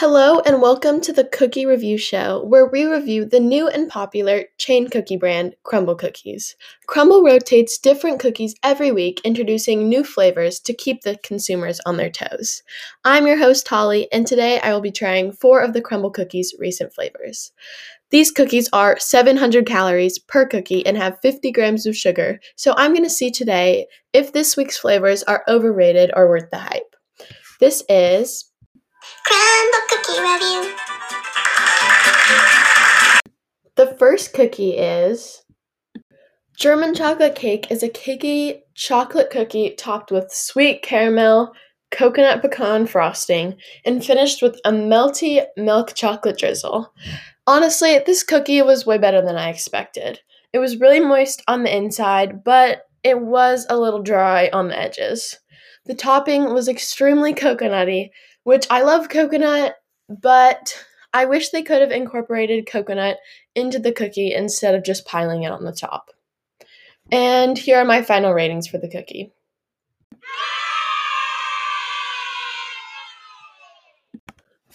Hello, and welcome to the Cookie Review Show, where we review the new and popular chain cookie brand, Crumbl Cookies. Crumbl rotates different cookies every week, introducing new flavors to keep the consumers on their toes. I'm your host, Holly, and today I will be trying four of the Crumbl Cookies' recent flavors. These cookies are 700 calories per cookie and have 50 grams of sugar, so I'm going to see today if this week's flavors are overrated or worth the hype. This is Crumbl Cookie Review. The first cookie is German chocolate cake is a cakey chocolate cookie topped with sweet caramel, coconut pecan frosting, and finished with a melty milk chocolate drizzle. Honestly, this cookie was way better than I expected. It was really moist on the inside, but it was a little dry on the edges. The topping was extremely coconutty, which I love coconut, but I wish they could have incorporated coconut into the cookie instead of just piling it on the top. And here are my final ratings for the cookie.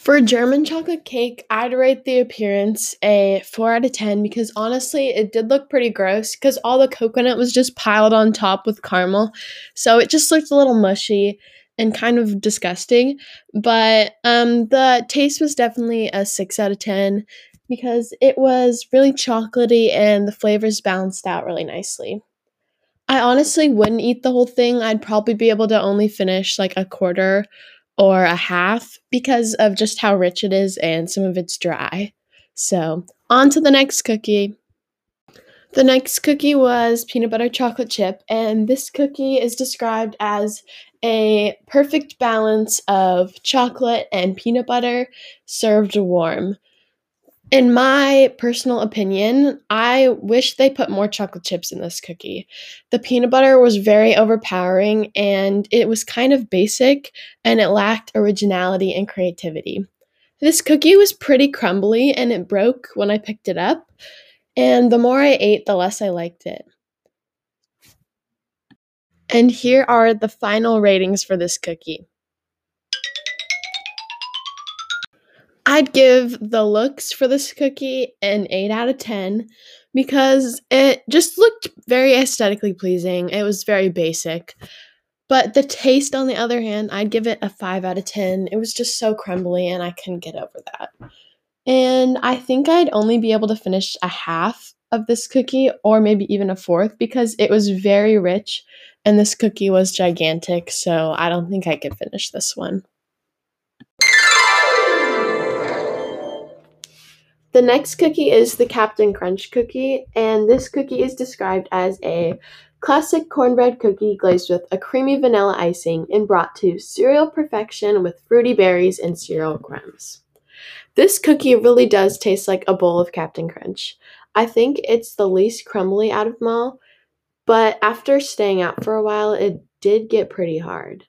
For German chocolate cake, I'd rate the appearance a 4 out of 10 because honestly, it did look pretty gross because all the coconut was just piled on top with caramel. So it just looked a little mushy and kind of disgusting. But um, the taste was definitely a 6 out of 10 because it was really chocolatey and the flavors balanced out really nicely. I honestly wouldn't eat the whole thing. I'd probably be able to only finish like a quarter or a half because of just how rich it is and some of it's dry. So, on to the next cookie. The next cookie was peanut butter chocolate chip, and this cookie is described as a perfect balance of chocolate and peanut butter served warm. In my personal opinion, I wish they put more chocolate chips in this cookie. The peanut butter was very overpowering and it was kind of basic and it lacked originality and creativity. This cookie was pretty crumbly and it broke when I picked it up, and the more I ate, the less I liked it. And here are the final ratings for this cookie. I'd give the looks for this cookie an 8 out of 10 because it just looked very aesthetically pleasing. It was very basic. But the taste, on the other hand, I'd give it a 5 out of 10. It was just so crumbly and I couldn't get over that. And I think I'd only be able to finish a half of this cookie or maybe even a fourth because it was very rich and this cookie was gigantic. So I don't think I could finish this one. The next cookie is the Captain Crunch cookie, and this cookie is described as a classic cornbread cookie glazed with a creamy vanilla icing and brought to cereal perfection with fruity berries and cereal crumbs. This cookie really does taste like a bowl of Captain Crunch. I think it's the least crumbly out of them all, but after staying out for a while, it did get pretty hard.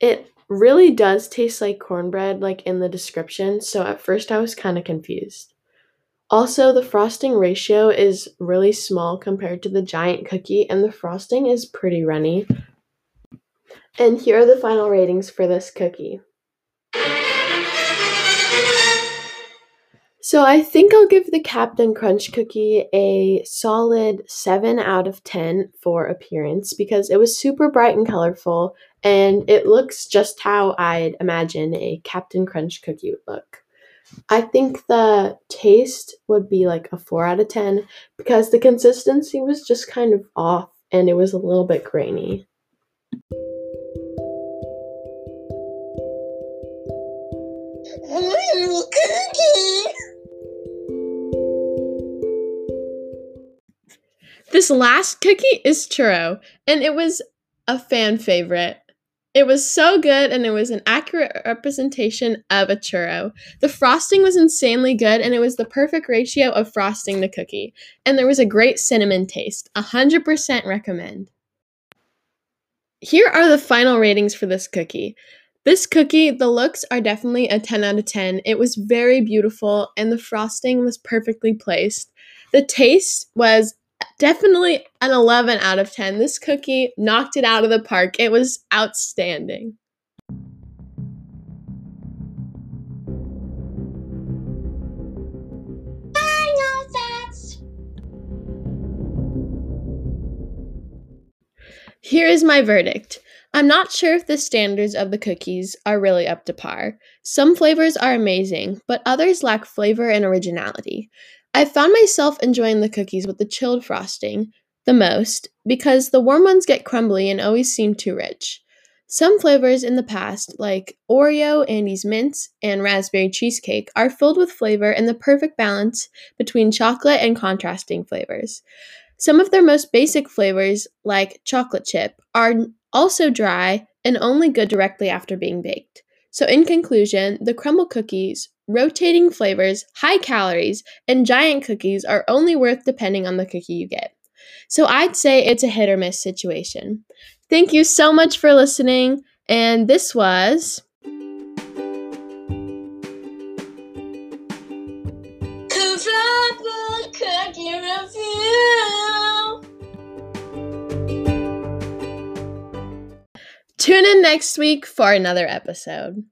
It really does taste like cornbread, like in the description, so at first I was kind of confused. Also, the frosting ratio is really small compared to the giant cookie, and the frosting is pretty runny. And here are the final ratings for this cookie. So I think I'll give the Captain Crunch cookie a solid 7 out of 10 for appearance because it was super bright and colorful and it looks just how I'd imagine a Captain Crunch cookie would look. I think the taste would be like a 4 out of 10 because the consistency was just kind of off and it was a little bit grainy. This last cookie is churro, and it was a fan favorite. It was so good and it was an accurate representation of a churro. The frosting was insanely good and it was the perfect ratio of frosting to cookie. And there was a great cinnamon taste. 100% recommend. Here are the final ratings for this cookie. This cookie, the looks are definitely a 10 out of 10. It was very beautiful and the frosting was perfectly placed. The taste was definitely an 11 out of 10. This cookie knocked it out of the park. It was outstanding. Here is my verdict. I'm not sure if the standards of the cookies are really up to par. Some flavors are amazing, but others lack flavor and originality. I found myself enjoying the cookies with the chilled frosting the most because the warm ones get crumbly and always seem too rich. Some flavors in the past, like Oreo, Andes Mints, and raspberry cheesecake, are filled with flavor and the perfect balance between chocolate and contrasting flavors. Some of their most basic flavors, like chocolate chip, are also dry and only good directly after being baked. So, in conclusion, the Crumbl cookies, rotating flavors, high calories, and giant cookies are only worth depending on the cookie you get. So, I'd say it's a hit or miss situation. Thank you so much for listening. And this was. Crumbl cookie review. Tune in next week for another episode.